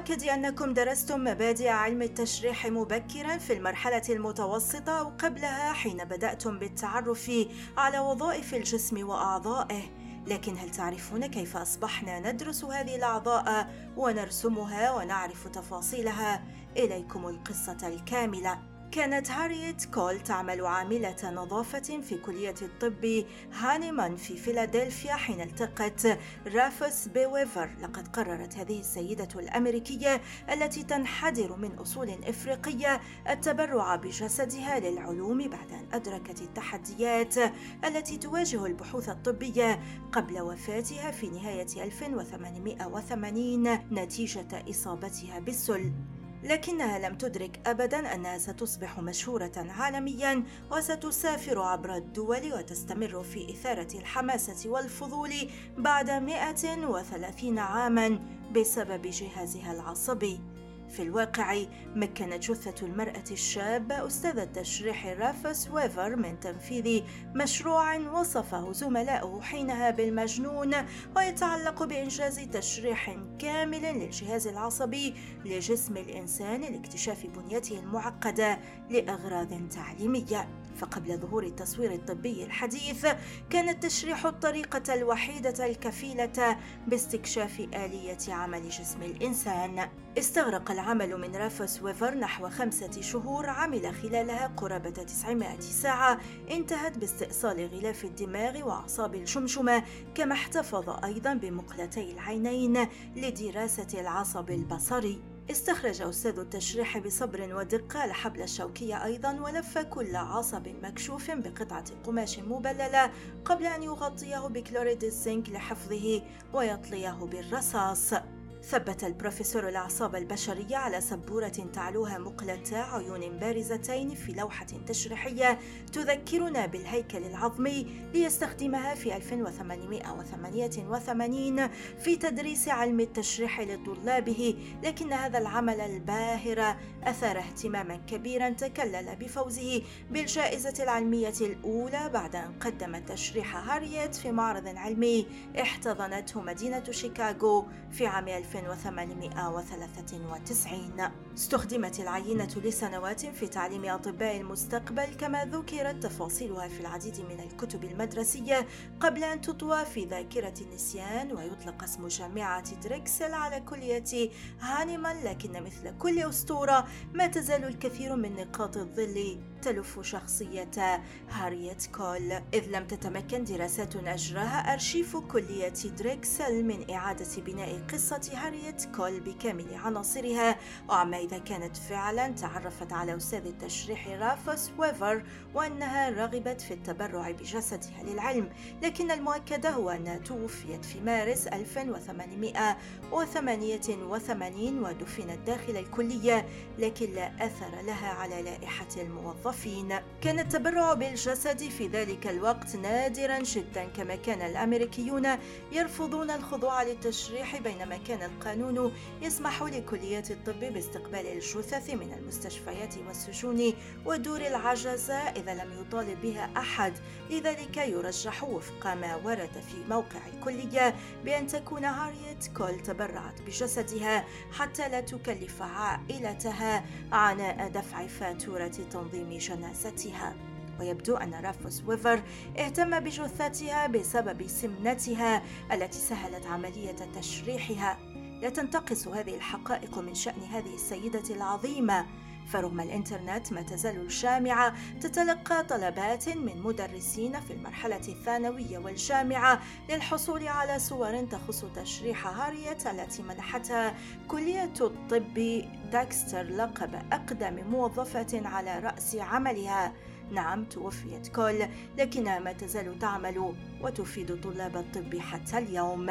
المؤكد أنكم درستم مبادئ علم التشريح مبكرا في المرحلة المتوسطة أو قبلها حين بدأتم بالتعرف على وظائف الجسم وأعضائه لكن هل تعرفون كيف أصبحنا ندرس هذه الأعضاء ونرسمها ونعرف تفاصيلها؟ إليكم القصة الكاملة كانت هارييت كول تعمل عاملة نظافة في كلية الطب هانيمان في فيلادلفيا حين التقت رافوس ويفر. لقد قررت هذه السيدة الأمريكية التي تنحدر من أصول إفريقية التبرع بجسدها للعلوم بعد أن أدركت التحديات التي تواجه البحوث الطبية قبل وفاتها في نهاية 1880 نتيجة إصابتها بالسل. لكنها لم تدرك ابدا أنها ستصبح مشهورة عالميا وستسافر عبر الدول وتستمر في إثارة الحماسة والفضول بعد 130 عاما بسبب جهازها العصبي. في الواقع مكنت جثة المرأة الشابة أستاذ التشريح رافس ويفر من تنفيذ مشروع وصفه زملاؤه حينها بالمجنون ويتعلق بإنجاز تشريح كامل للجهاز العصبي لجسم الإنسان لاكتشاف بنيته المعقدة لأغراض تعليمية. فقبل ظهور التصوير الطبي الحديث كان التشريح الطريقة الوحيدة الكفيلة باستكشاف آلية عمل جسم الإنسان. استغرق العمل من رافوس ويفر نحو خمسة شهور عمل خلالها قرابة 900 ساعة. انتهت باستئصال غلاف الدماغ وأعصاب الجمجمة كما احتفظ أيضا بمقلتي العينين لدراسة العصب البصري. استخرج أستاذ التشريح بصبر ودقة الحبل الشوكي أيضا ولف كل عصب مكشوف بقطعة قماش مبللة قبل أن يغطيه بكلوريد الزنك لحفظه ويطليه بالرصاص. ثبت البروفيسور الأعصاب البشرية على سبورة تعلوها مقلتا عيون بارزتين في لوحة تشريحية تذكرنا بالهيكل العظمي ليستخدمها في 1888 في تدريس علم التشريح لطلابه لكن هذا العمل الباهر أثار اهتماما كبيرا تكلل بفوزه بالجائزة العلمية الأولى بعد أن قدم تشريح هاريت في معرض علمي احتضنته مدينة شيكاغو في عام 1893 استخدمت العينة لسنوات في تعليم أطباء المستقبل كما ذكرت تفاصيلها في العديد من الكتب المدرسية قبل أن تطوى في ذاكرة النسيان ويطلق اسم جامعة دريكسل على كلية هانيمان لكن مثل كل أسطورة ما تزال الكثير من نقاط الظل تلف شخصية هاريت كول. إذ لم تتمكن دراسات أجراها أرشيف كلية دريكسل من إعادة بناء قصة هاريت كول بكامل عناصرها. وعما إذا كانت فعلا تعرفت على أستاذ التشريح رافوس ويفر وأنها رغبت في التبرع بجسدها للعلم. لكن المؤكد هو أنها توفيت في مارس 1888 ودفنت داخل الكلية لكن لا أثر لها على لائحة الموظفين كان التبرع بالجسد في ذلك الوقت نادرا جدا كما كان الأمريكيون يرفضون الخضوع للتشريح بينما كان القانون يسمح لكليات الطب باستقبال الجثث من المستشفيات والسجون ودور العجزة إذا لم يطالب بها أحد. لذلك يرجح وفق ما ورد في موقع الكلية بأن تكون هاريت كول تبرعت بجسدها حتى لا تكلف عائلتها عناء دفع فاتورة تنظيم جنازتها ويبدو أن رافوس ويفر اهتم بجثتها بسبب سمنتها التي سهلت عملية تشريحها. لا تنتقص هذه الحقائق من شأن هذه السيدة العظيمة. فرغم الإنترنت ما تزال الجامعة تتلقى طلبات من مدرسين في المرحلة الثانوية والجامعة للحصول على صور تخص تشريح هاريت التي منحتها كلية الطب داكستر لقب أقدم موظفة على رأس عملها. نعم توفيت كول لكنها ما تزال تعمل وتفيد طلاب الطب حتى اليوم.